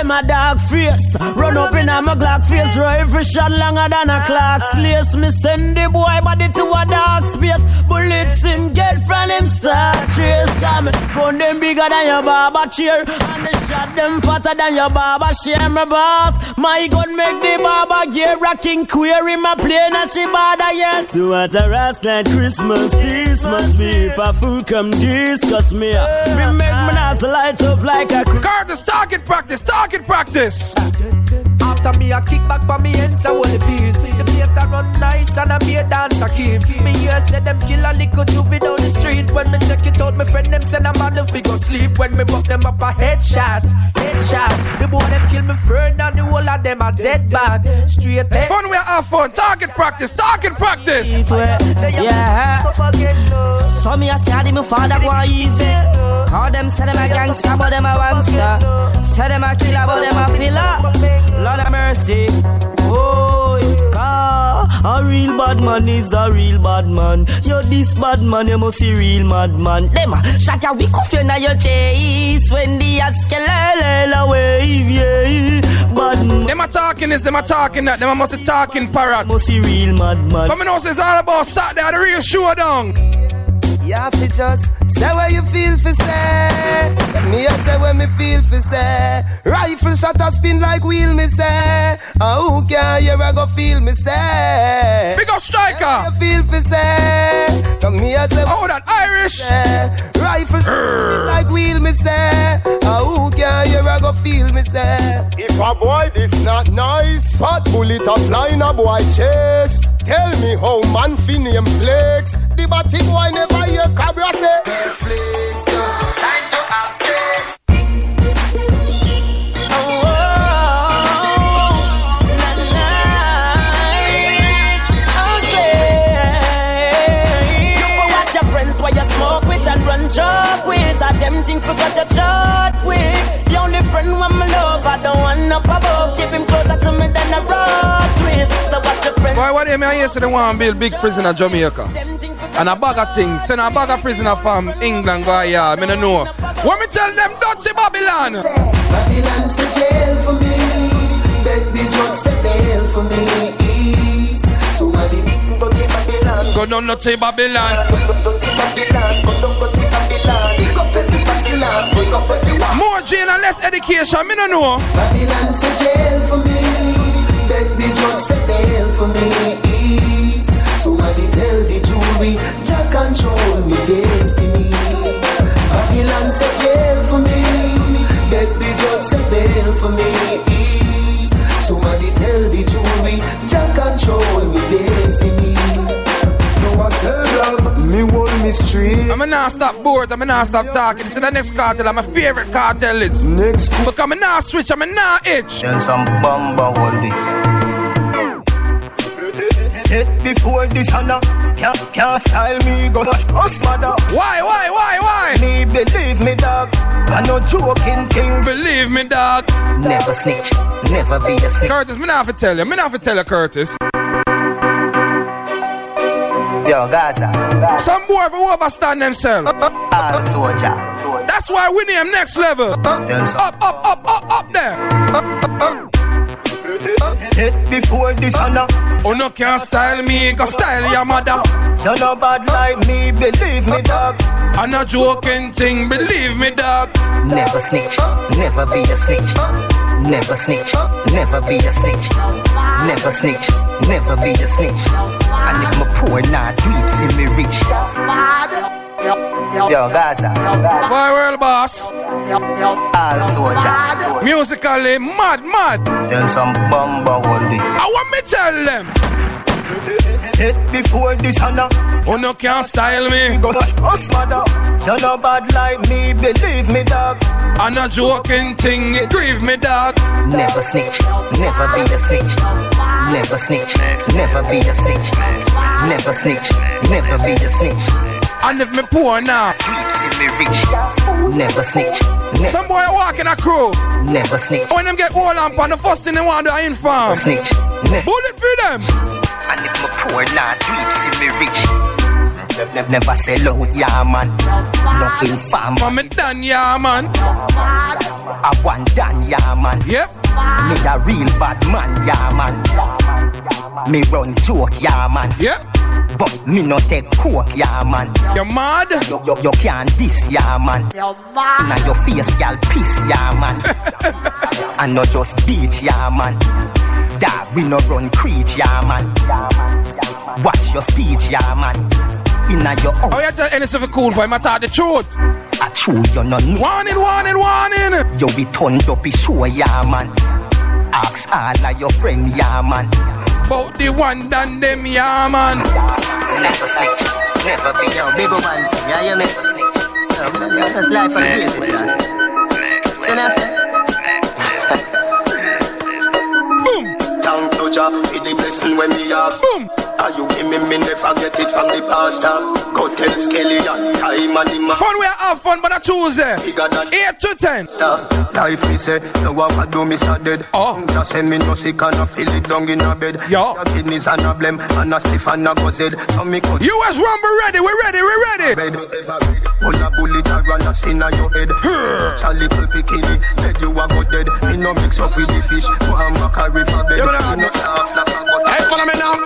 Them a dog face, run up in a my Glock face, rifle shot longer than a clock's lace. Me send the boy body to a dark space, bullets him get from him start trace. Come, gun them bigger than your barber chair, and the shot them fatter than your barber share. My boss, my gun make the barber gear, rocking queer in my plane and she bother yes. So what a rascal Christmas this must be if a fool come discuss me. Me make my nozzle light up like a. Curtis, target practice, target practice. After me, I kick back for me ends, I want the peace. The place I run nice and I be a dance, I keep. Me here say them kill a little juvie down the street. When me check it out, my friend them send a man the figure sleep. When me buck them up a headshot, headshot. The boy them kill me friend and the whole of them are dead bad. Straight head. Fun we have fun, target practice, target practice. Yeah. So me a say I my father go easy. All them say them a gangster, but them a gangster. Say them a killer, but them a filler. Lord of mercy. Oh. A real bad man is a real bad man. You're this bad man, you must be real mad man. Them shut your wick off you now your chase when the askelela wave, yeah. Bad man. Them a talking this, them a talking that, them a must be talking parrot. Must be real mad man. Come know it's all about Saturday, the real showdown. You have to just say what you feel for say. Me I say what me feel for say. Rifle shot a spin like wheel me say. Who can you go feel me say? Big up striker. You feel for say. Come me I say. Oh, that Irish. Say. Rifle shot a spin like wheel me say. Oh, who can you ever go feel me say? If a boy this not nice, fat bullet a fly in a boy chase. Tell me how man fi name flex. The batty boy never hear cabra say. Netflix, time to have Joke with a them thing forgot your short quick. The only friend when my love, I don't want up above. Keep him closer to me than a rock twist. So watch your friend. Boy, what do you mean? Yesterday, want build big prison in Jamaica. And a bag of things. Send a bag of prisoner from England, go here. I don't know. What me tell them, dirty Babylon? Babylon's a jail for me. Beg the judge say bail for me. Somebody, dirty Babylon. Go down, dirty Babylon. Dirty Babylon. Go down, dirty More jail and less education, me don't know. Babylon's a jail for me. Beg the judge say bail for me. Somebody tell the jury, Jah control me destiny. Babylon's a jail for me. Beg the judge say bail for me. Somebody tell the jury, Jah control me destiny. Me hold me straight. I'm not stop bored, I'm not stop talking. This is the next cartel, I'm my favorite cartel is. Next. Because I'm not switch, I'm not itch. And some bamba hold this. Hit before this honor, can't, can't style me, go us mother. Why, why, why, why? Me believe me, dog. I no joking thing. Believe me, dog. Never snitch, never be a snitch. Curtis, me not have to tell you, me not have to tell you, Curtis. Yo, Gaza. Some boy will overstand themselves. All soldier. That's why we name next level. Up, up, up, up, up there. Uh, Before this ah. honor. Oh no can't style me, go style your mother. You're no bad like me, believe me, ah, ah. dog. I'm not joking thing, believe me, dog. Never snitch, never be a snitch. Never snitch, never be a snitch. Never snitch, never be a snitch. And if my poor not it, feel me rich. Yo, Gaza. Why world boss? All soldier. Musically mad, mad. Then some bumba all this. I want me to tell them. Hit before this honor. Oh no can't style me. Go us mother. You're no bad like me, believe me, dog. I'm not joking thing, it grieve me, dog. Never snitch, never be a snitch. Never snitch, never be a snitch. Never snitch, never be a snitch. And if me poor now, me rich. Never snitch. Never some boy walk in a crew. Never snitch. When them get all on the first thing they want to do, inform. Snitch. Never. Bullet for them. And if my poor it, feel me rich. Never, never sell out, yeah man. No inform. For me done, yeah man. I want done, yeah man. Yep. Me a real bad man, yeah man. Me run joke, yeah man. Yep. But me no take coke, yeah man. You mad? You, you, you can't diss, yeah man. You mad? Now your face, gal, piss, yeah man. and not just beach, yeah man. Dog, we no run creech, yeah man. Watch your speech, yeah man. Inna your own. Oh, you tell anything cool for him, I talk the truth. A true, you no know. Warning, warning, warning. You be turned up, be sure, yeah man. Ask all of your friend, yeah man. About the one done them, yeah man. Never snitch, never be Yo, big man, yeah, you never snitch. Yo, that's life for the crazy, man. See me, I say? For the blessing when me have. Boom. Are you give me, me never get it from the pastor. Go tell Skelly and time and man. Fun we have fun, but I choose it. Bigger than 8 to 10. Life me say, no one can do me so dead. Oh. Just send me no sick and I feel it down in a bed. Yo. Your kidneys and a blem and a spliff and a go zed. So me cut US Rumble ready, we ready, we ready. bed. Pull a bullet and run a sin on your head. Charlie little bikini, dead you a go dead. Me no mix up with the fish. One mackerel for bed. Uh, you know soft like a butter. Hey, follow me now.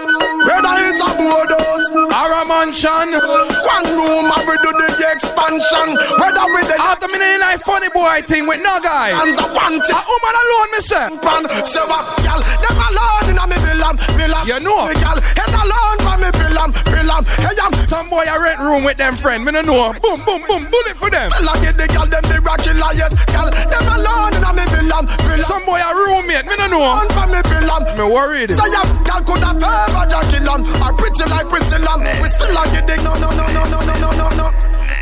Brother is a bodos. Ara mansion. One room, I will do the expansion. Whether with the After me in a funny boy thing with no guy. hands are wanted. A woman alone, me say. Pan, say what, gal? Them alone in a me villam, villam. You know. Gal, head alone for me villam, villam. Hey, I'm Some boy a rent room with them friend. Me no know. Boom, boom, boom. Bullet for them. still a get the gal, them the Rocky yes, gal. Them alone in a me villam, villam. Some boy a roommate. Me no know. Alone for me villam. Me worried. Say a gal could have ever Jackie Lam, or pretty like Priscilla. We still a get the no, no, no, no, no, no, no, no, no.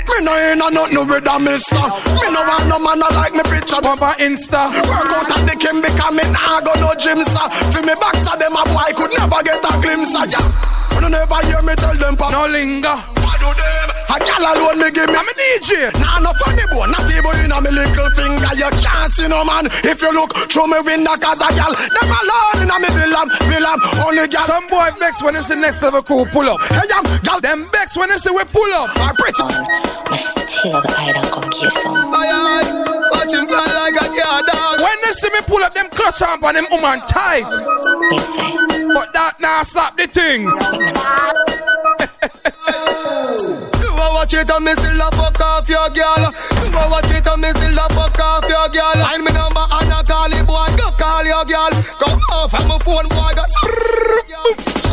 Me no ain't a nothing with a mister. Me no want no man a like me picture. On Insta. Work out at the Kim because me nah go no gym, sir. For me back, so them a boy could never get a glimpse of ya. When you never hear me tell them, pa. No linger. What do them? A gal alone me give me. I'm a DJ. Nah, no funny boy, not even in a me little finger. You can't see no man. If you look through me window, cause a gal, them alone in a me villam, villam. Only gal. Some boy vex when they see next level cool pull up. Hey, I'm gal. Them vex when they see we pull up. I pretty. Um, I still have I don't come give some. Aye, aye. Watch him fly like a car dog. When they see me pull up, them clutch up on them woman tight. Me say, But that now stop the thing. Watch it and me still a fuck off your girl. You a watch it and me still a fuck off your girl. Find me number and I call it boy. Go call your girl. Come off on my phone boy. Go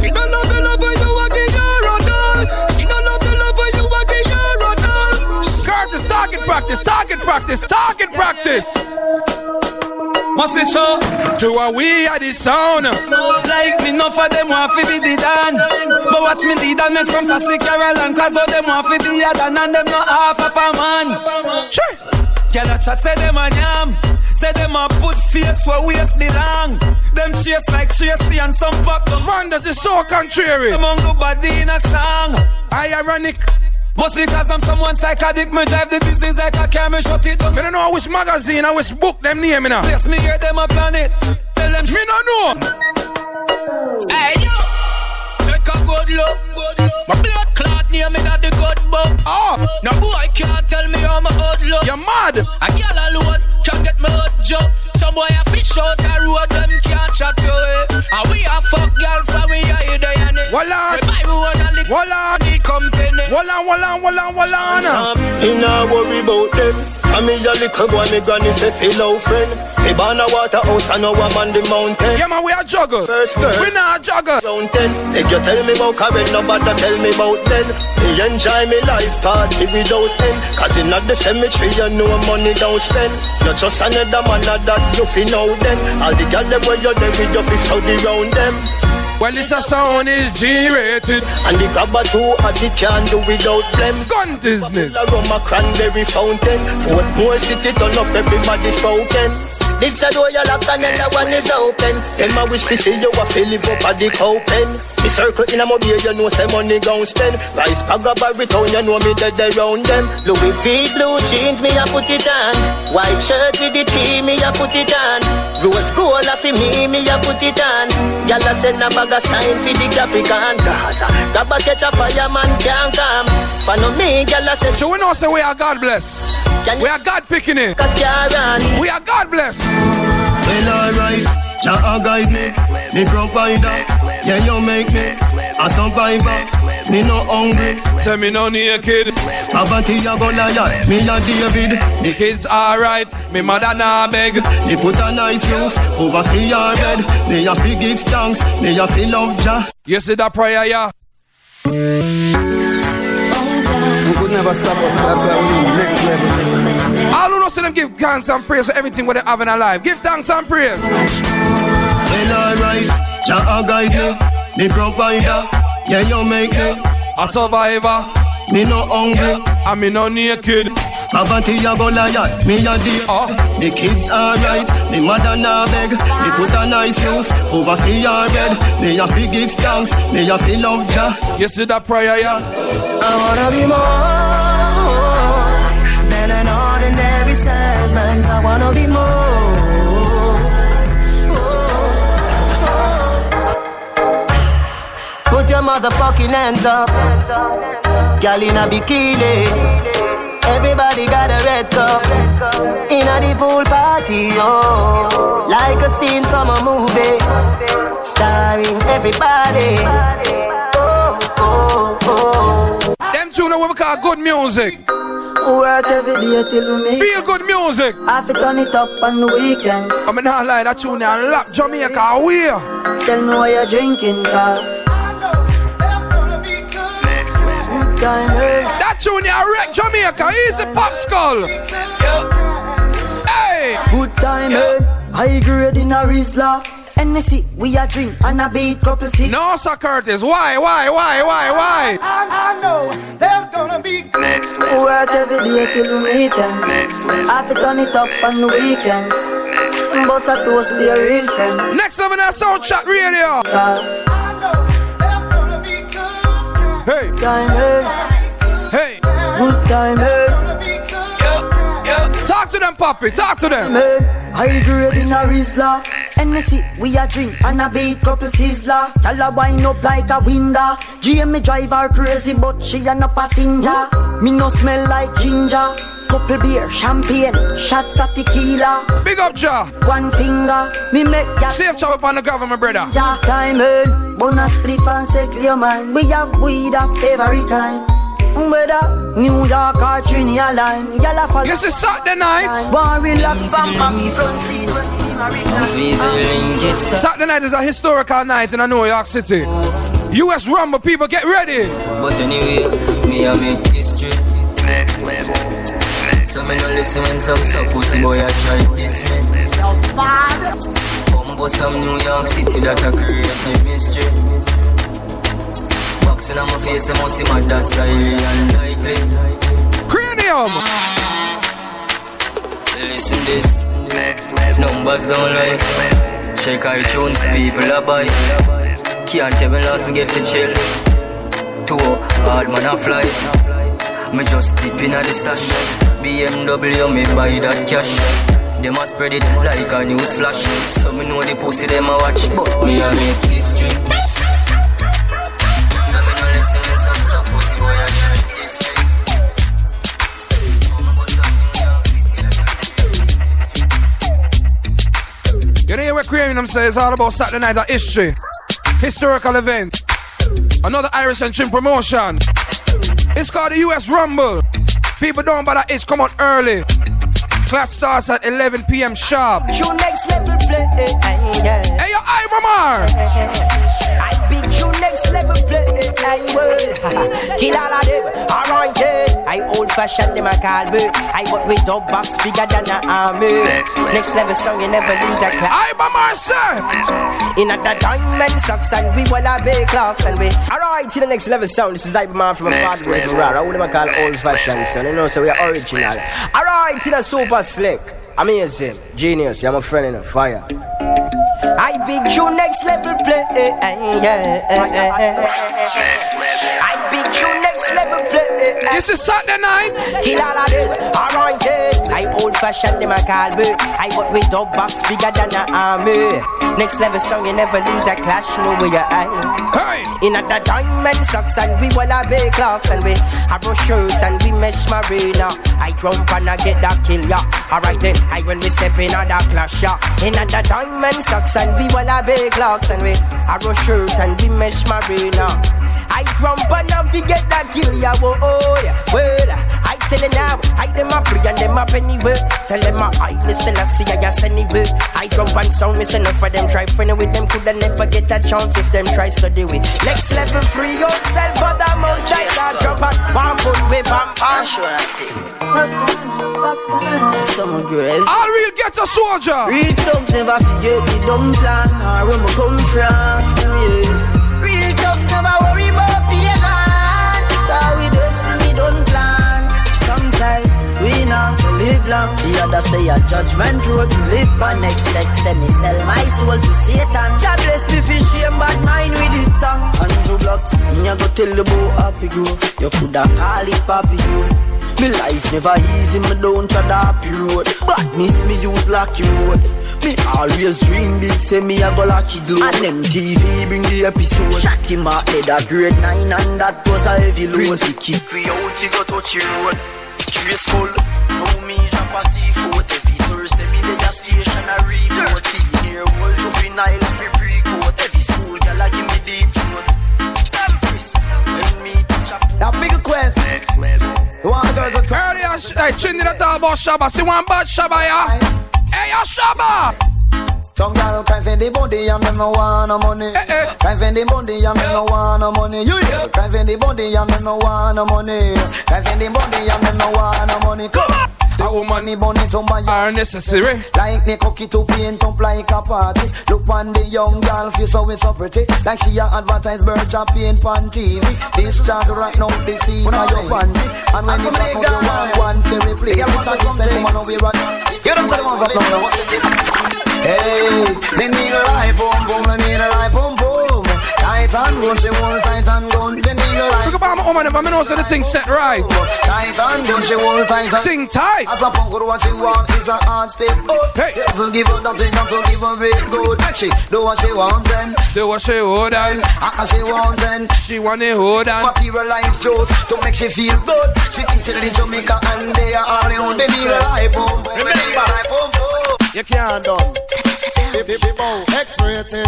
She don't love you love you a give her doll. She don't love you love you a give her doll. Curtis, target practice, target practice, target practice. Must it show? To a we at the sound. Like me, enough of them want to be the Dan. But watch me the Dan some fussy Caroline. Cause all them want to be a Dan and them not half of a man. Sure. Girl a chat say them a yam. Say them a put face where waist belong. Them chase like Tracy and some pop. Man, that is so contrary. Them on go body in a song. Ironic. Must because I'm someone psychotic, me drive the business like a car, me shut it down. Me don't know which magazine, I which book them name me now. Place me hear them a planet. Tell them Me no know. Hey yo, take a good look. good look. My blood clot near me not the good book. Oh, No boy can't tell me how my hood look. you're mad. A girl alone can get me hood job. Some boy a fish out a road, them can't chat to on, hold on. Stop, me nah worry about them. And me a little boy, me granny say feel out friend. Me born a waterhouse and now I'm on the mountain. Yeah man, we are juggle. First girl, We not juggle. round ten. If you tell me about Karen, nobody tell me about then. Me enjoy me life party without end. Cause in the cemetery you know money don't spend. Not just another man that you fi know them. All the girls them where you there with your fist out round them. Well, this a sound is G-rated. And the grabber too hot, it can't do without them. Gun business. Rum a cranberry fountain. Portmore city turn up, everybody spoken. This a door you lock and then the one is open. Tell my wish to see you a fill live up at the open. Me circle in a mobile, you know say money gon' spend. Rice bag a baritone, you know me dead around them. Louis V blue jeans, me a put it on. White shirt with the tee, me a put it on. Rose gold fi me, me a put it on. Gyal a send a bag of sign fi the Capricorn. Grab a catch a fireman can't come. Follow me, gyal a say. So we know say we are God bless. We are God picking it. We are God bless. Well, alright, Jah guide me, me provider. Yeah, you make me a survivor. Me no hungry. Tell me no naked. Poverty a Goliath, me a David. The kids alright, me mother nah beg. Me put a nice roof over for your bed. Me a fi give thanks, me a fi love Jah. You see that prayer, yeah? You could never stop us, that's why we next level. All who know see them give thanks and praise for everything what they have in their life. Give thanks and praise. Well, alright, Jah guide me, me provider. Yeah, you make me a survivor. Me no hungry, and me no naked. Poverty a Goliath, me a dear. Oh. Me kids alright, me mother nah beg. Me put a nice roof over for your bed. Me a fi give thanks, me a fi love Jah. You see that prayer, yeah? I wanna be more servant. I wanna be more. Put your motherfucking hands up, girl in a bikini. Everybody got a red cup in a the pool party, oh, like a scene from a movie, starring everybody. Them tune what we call good music. Work every day till we make Feel good music. I fi turn it up on the weekends. I mean, not lie, that tune there lap Jamaica away. Tell me what you're drinking, car. That tune there wreck Jamaica. Easy pop skull. Hey. Good time, eh? High grade in a Rizla. Hennessy, we a drink and a beat couple six. No, Sir Curtis. Why, why, why, why, why? I, I know there's gonna be next Work every day till we meet ends. I fi turn it up on the weekends. Boss a toast to your real friend. Next level that sound chat radio. Hey. Time, eh? Hey. Good time, eh? Talk to them, Poppy. Talk to them. High grade in a Rizla. Hennessy, we a drink and a beat couple sizzler Tell her wind up like a window GM drive her crazy but she a no passenger. Me no smell like ginger. Couple beer, champagne, shots of tequila. Big up, Ja. One finger, me make ya Safe chop on the government, brother. Ja time in Bonus spliff and settle your mind. We have weed of every kind Whether New York or Trinidad line Y'all a follow Yes, it's Saturday night. One relax, bam, bam, me front seat when Saturday night is a historical night in New York City. US Rumble, people, get ready. But anyway, me a make history. Next level. So me no listen when some suck pussy boy a try this me. Come some New York City that a create a mystery. Boxing on my face, I must see my that's highly unlikely. Cranium. Listen this. Numbers don't lie. Check iTunes, people are buy. Can't tell me last me get to chill. Two hard man a fly. Me just dip in a the stash. BMW me buy that cash. Them a spread it like a news flash. So me know the pussy them a watch, but me a make history. Know hear what creating them say it's all about Saturday night of history. Historical event. Another Irish and Chin promotion. It's called the US Rumble. People don't buy that itch, come on early. Class starts at 11 p.m. sharp. You next level play. Hey, yo. I you next level play. I will kill all of them. Alright, yeah. I old fashioned them I call me. I work with dub box bigger than an army. Next level song, you never lose a class. Ibramar, sir. In at the diamond socks and we will have big clocks and we. Alright, to the next level sound. This is Iberman from a bad way. I would never call old fashioned son. You know, so we are original. Alright, in a super slick. Amazing, genius, you're my friend in the fire. I big you next level play. Yeah. I big you next level play. This is Saturday night. Kill all of this, alright. Yeah. I old fashioned them I call me. I work with dub box bigger than an army. Next level song, you never lose a clash, no way you eye. Hey. In at the diamond socks and we will have big clocks and we have a shirt and we mesh marina. I jump and I get that kill ya. Alright then, I when we step in at that clash ya. In at the diamond socks and we will have big clocks and we have a shirt and we mesh marina. I jump and I get that kill ya. Whoa, oh yeah, well. I tell you now, I them a pray and them a anywhere. Tell them a I listen, I see I just anywhere. I jump and sound, miss enough for them try friend with them. Coulda never get a chance if them try study with. Next level, free yourself, but the most I got jump and one foot with pam pam. Some girls. All real get a soldier. Real thugs never forget the dumb plan or where we come from. Yeah. The other say a judgment road to live by. Next set say me sell my soul to Satan. God bless me for shame bad mind with it song. Andrew Blocks, me a go tell the boy happy go. You coulda call it papi go. Me life never easy, me don't try happy road. But miss me use lucky road. Me always dream big, say me a go lucky glow. And them TV bring the episode. Shot him out dead a grade 9 and that was a heavy load. Prince kick we out, he go touch the road. Trace no me drop a seafood. Every Thursday me dey a station a read. 13 year old juvenile free pre-coat. Every school girl a give me deep throat. Them me That big quest. Next level. One girl go Earlier, sh- hey, Chindy the talk about Shabba. See one bad Shabba, yeah? Hey, yo, Shabba! Some girl cry for the body and them no want no money. Eh, eh. Cry for the body and them no want no money. You hear? Cry for the body and them no want no money. Cry for the body and them no want no money. Come on. A woman money bunny to my are necessary. Like me cookie to paint up like a party. Look on the young girl face so it's so pretty. Like she a advertise birds a paint pan TV. This child right now they see now your panty. And when you back up you want one to replace. Yeah, what's that something? Woman over right. You don't say one now. What's it? Hey, they need a light boom boom. They need a light boom boom. Tight and gun, she want tight and gun. They need a light. Look about my woman if I know so the thing set right. Tight and gun, she want tight and Thing tight. As a punk, what she want is a hard step up. Hey, to give her nothing, not to give her big good. She do what she want then. Do what she hold on. Ah, she want then. She want it hold on. Materialize shows to make she feel good. She thinks she in Jamaica and they are all around. They need a life boom boom. They need a life boom boom. You can't done. X-rated.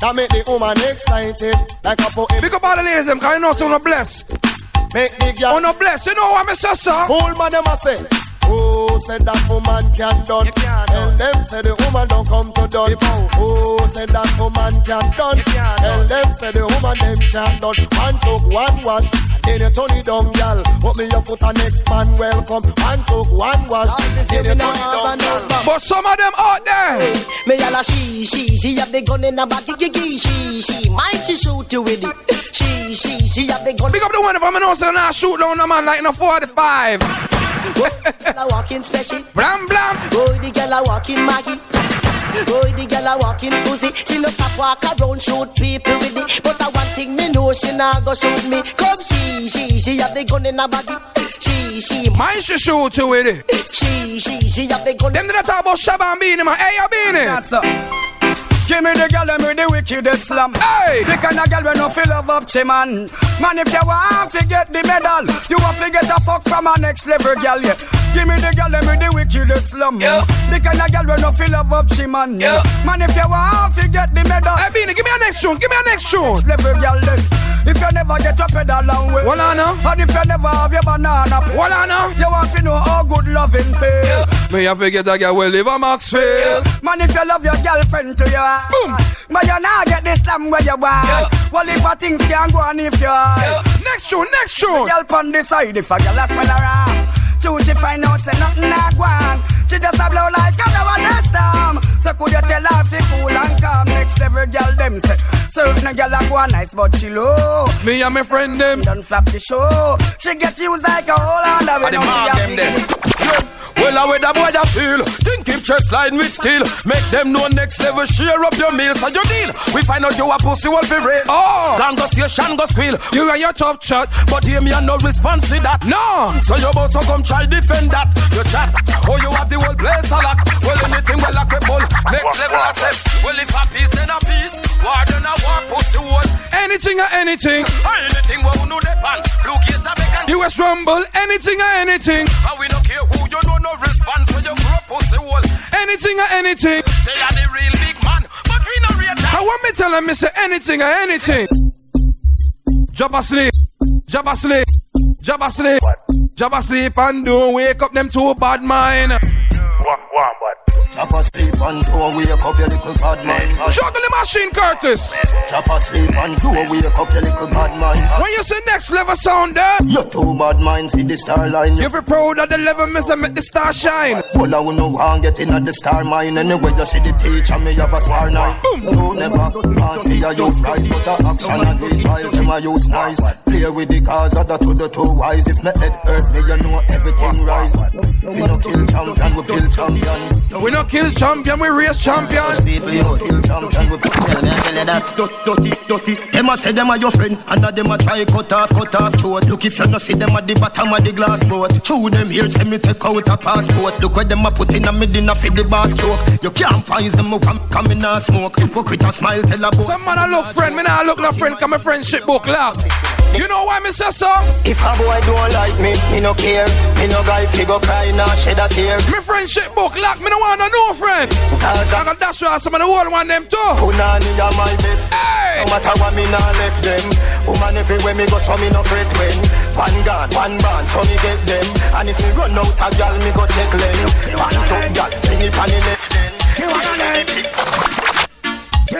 That make the woman excited. Like a poem. Big up all the ladies, them, cause you know so no bless. Make the girl. Oh, no bless. You know what I'm saying, sir? Fool man, them a say. Oh, said that woman can done. Tell them say the woman don't come to done. Oh, said that woman can done. Tell them say the woman them can done. One choke, one wash. Then you turn it down, gal. Put me your foot and next man welcome. One choke, one wash. Then you turn it down, gal. But some of them out there. Me yalla she, she, she have the gun in her back, gigi, she, she, might she shoot you with it. She, she, she have the gun. Big up the one if I'm know so now shoot down a man like in a 45. Girl a walking special. Blam blam. Boy, the girl a walking Maggie. Boy, the girl a walking pussy. She no stop walk around shoot people with it. But I one thing me know she not go shoot me. Come she, she, she have the gun in her body. She, she, Mine should shoot you with it. she, she, she have the gun. Them did not talk about Shabba and Beenie, man. Hey, you Beenie. That's up. Give me the girl them with the wickedest slam. Hey! The kind of girl we no feel love up, che man. Man, if you want to get the medal, you want to get a fuck from a next level girl, yeah. Give me the girl, let me the wickedest slum. Yeah. The kind of girl when no feel love up, she man. Yeah. Man, if you want to get the medal. Hey, Beenie, give me a next tune. Give me a next tune. Next level girl then. If you never get your pedal long way. Well, I know. And if you never have your banana. Well, I know. You want to know how good loving feel. Yeah. Me have to get a girl will live a Maxfield. Yeah. Man, if you love your girlfriend to you. Boom. But you now get this slam where you want. Yeah. Well, if a things can go on if you. Yeah. Next tune, next tune. The girl on the side if a girl a smell around. Choose she find out say nothing not go on. She just a blow like a blow a storm. So could you tell her fi cool and calm? Next level girl them say certain girl a go on nice but she low. Me and my friend them done flap the show. She get used like a whole. And them them them. Well, how the boy that feel? Think chest line with steel. Make them know next level. Share up your meals and your deal. We find out you a pussy will be real. Oh, can go see a shan go squeal. You and your tough chat, but hear me and no response to that. No. So you so come try defend that. You chat. Oh, you have the whole place a lock. Well, anything well like a. Next level I said. Well, if a peace then a peace. War then a war pussy one. Anything or anything. Anything we know the pan. Blue gates a bacon. US Rumble. Anything or anything. And we don't care who you know no response when you grow pussy hole. Anything or anything. Say you're the real big man, but we no real I want me tell him, Mr. Anything or anything. Job asleep, job asleep, job asleep, job asleep and don't wake up them two bad mind. What, what, what? Drop asleep and don't wake up your little bad man. Juggle the machine, Curtis. Drop asleep and don't wake up your little bad man. When you say next level sound there, you two bad minds in the star line. You feel proud of the level, Mister, make the star shine. Well, I will no one get in at the star mine. Anyway, you see the teacher, me have a star nine. Boom. You never can see a youth rise, but the action and the while them a use nice. Play with the cars of the two the two wise. If me head hurt me, you know everything rise. We no kill champion, we build champion. We no kill champion, we race champions. People, you kill champion, we build Tell me, I tell you that. dirty, dirty. Them a say them a your friend, and a them a try cut off, cut off throat. Look if you no see them at the bottom of the glass boat. Chew them here, say me take out a passport. Look where them a put in a me dinner for the bar stroke. You can't find them who come, come in a smoke. Hypocrite a smile, tell a boy. Some man a look friend, me nah look no friend, cause my friendship book locked. You know why me say so? If a boy don't like me, me no care. Me no guy figure cry, nah shed a tear. Me friendship book locked, me no want no new friend. Cause I got dash you some of the world want them too. Punani are my best friend. Hey! No matter what me nah left them. Woman everywhere me go, so me no fret when. One gun, one band, so me get them. And if me run out a gal, me go check them. One top gal, bring it on the left then. She wanna learn.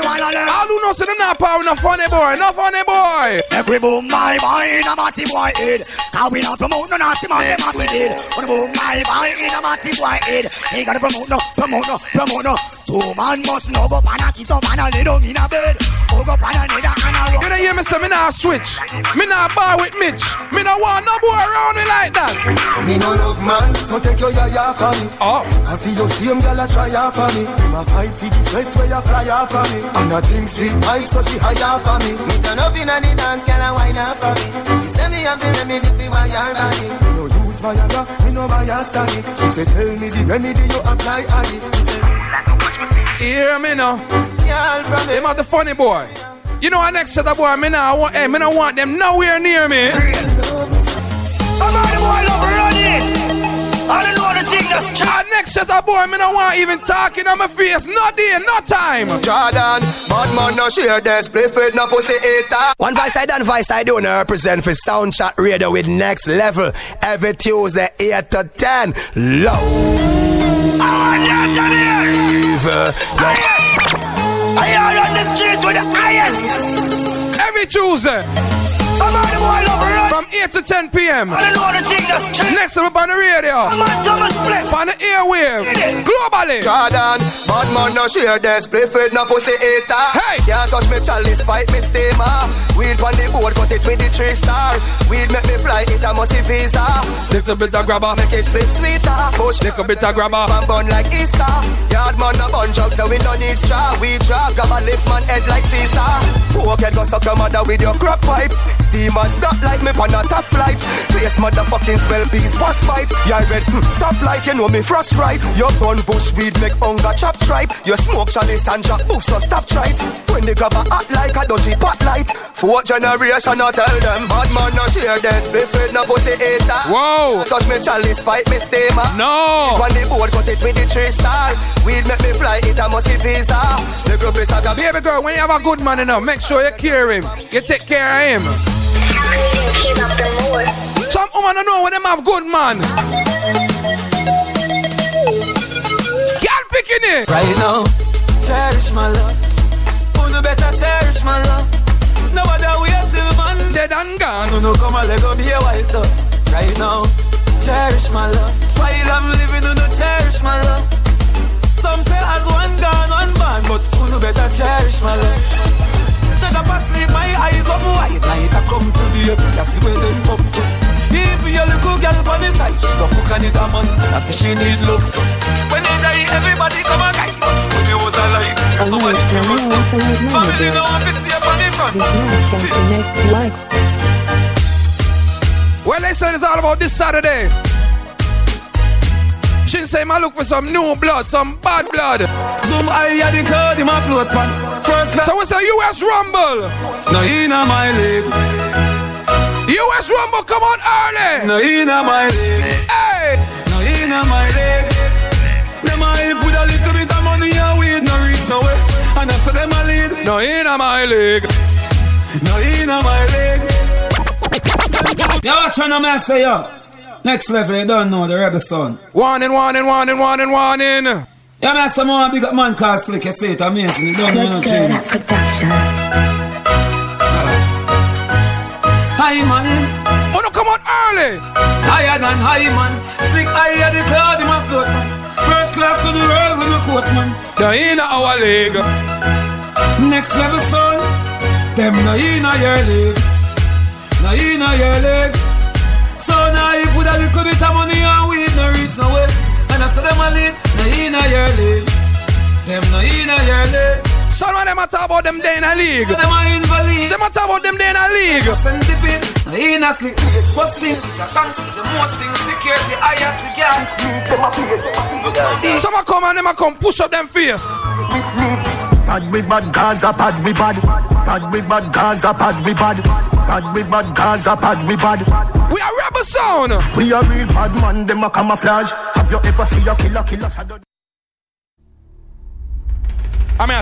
She wanna learn. All who know say them not power, no funny boy, no funny boy. Make we boom my boy in a matty boy head. How we not promote no nasty man, them as we did. Wanna boom my boy in a matty boy head. Ain't gotta promote no, promote no, promote no. Two man must know go pan a kiss up and a lay down in a bed. Oh go pan a nether and a You don't hear me say me nah switch. Me nah bar with Mitch. Me nah want no boy around me like that. Me no love man, so take your yaya for me. Oh. I feel your same girl a try off for me. Him a fight for the sweat where you fly off for me. And a drink street vibes so she high off for me. Me turn up inna the dance, girl, and wine up for me. She say me have the remedy for why your body. Me no use Viagra, me no buy a. She say tell me the remedy you apply it. She say Hear me now. Girl from Them are the funny boy. You know, our next set of boy, me nah want, hey, me nah want them nowhere near me. Somebody boy love running. I don't know the thing that's Our next set of boy, me nah want even talking on my face. No day, no time. Jordan, bad man no share this. Play with no pussy eater. One voice side and voice side don't represent for Sound Chat Radio with Next Level every Tuesday 8 to 10. Low. I are on the street with the highest. Every Tuesday. Somebody boy love running. From 8 to 10 p.m. I don't know the thing that's true. Next time on the radio. I'm on Thomas Flip. On the airwave. Globally. Jordan, bad man no share this. Play with no pussy eater. Hey. Can't touch me chalice, pipe me steamer. Weed on the board, cut it with the three star. Weed make me fly, it a must visa. Little bit of grabber. Make it split sweeter. Push Little bit of grabber. Bun bun like Easter. Yard man a bun jug, so we no need straw. We drag, grab a lift man head like Caesar. Poke head go suck your mother with your crop pipe. Steamers, that like me on a top flight. Face motherfucking smell peace, was fight. Yeah, red, mm, stop light, you know me frost right. Your gun bush weed make hunger chop tripe. You smoke chalice and drop boof, so stop tripe. When they grab a hot like a dodgy pot light. Fourth generation, I tell them, bad man, no share this. Biffed, no pussy eater. Whoa. Touch me chalice, pipe me steamer. No. On the board, cut it with the three star. Weed make me fly, it a must visa. The group is a Baby girl, when you have a good man enough, make sure you care him. You take care of him. Some woman don't know when them have good man. Girl picking it. Right now, cherish my love. Who no better cherish my love? Nobody wait till man dead and gone. No no come and let go be a white dove. Right now, cherish my love. While I'm living, no no cherish my love. Some say as one gone, one born, but who no better cherish my love? Treasure pass sleep, my eyes up wide. Night I come to the that's where them up to. If you little girl on the side, she go fuck another man. I say she need love too. When they die, everybody come and guide. When you was alive, there's nobody feel much too. Family no want to see up on the front. Well, listen, it's all about this Saturday. She say, I look for some new blood, some bad blood. Zoom I had the cloud in my float pan. First class. So it's a US Rumble. No, in my leg. US Rumble, come on early. No, in my leg. Hey. No, in my leg. Them I put a little bit of money and weed, no reach nowhere. And I said them a lead. No, in my leg. No, in my leg. Yo, watch on, man, say yo. Next level, you don't know the rebel son. One and one and one and one and one in. Yeah, man, some more big up man called Slick. You say it amazing. You don't know no change. Hi, man. Oh, no, come on early. Higher than high, man. Slick higher the cloud in my float, man. First class to the world with no coach, man. No, in our league. Next level, son. Them no in your league. No in your league. So now you put a little bit of money and weed, no reach nowhere. And I said them a lead, no in your league. Them no in your league. Some of them a talk about them day in a league. Them a invalid. Them a talk about them day in a league. Send the pin, no in a sleep. Busting, it's a thanks for the most thing. Security, I have we can. Some a come and them a come push up them face. Bad we bad Gaza, bad we bad. Bad we bad Gaza, bad we bad. Bad we bad Gaza, bad we bad. We are rebel sound. We are real bad man, them a camouflage. You ever seen a killer killer shadow? I mean, I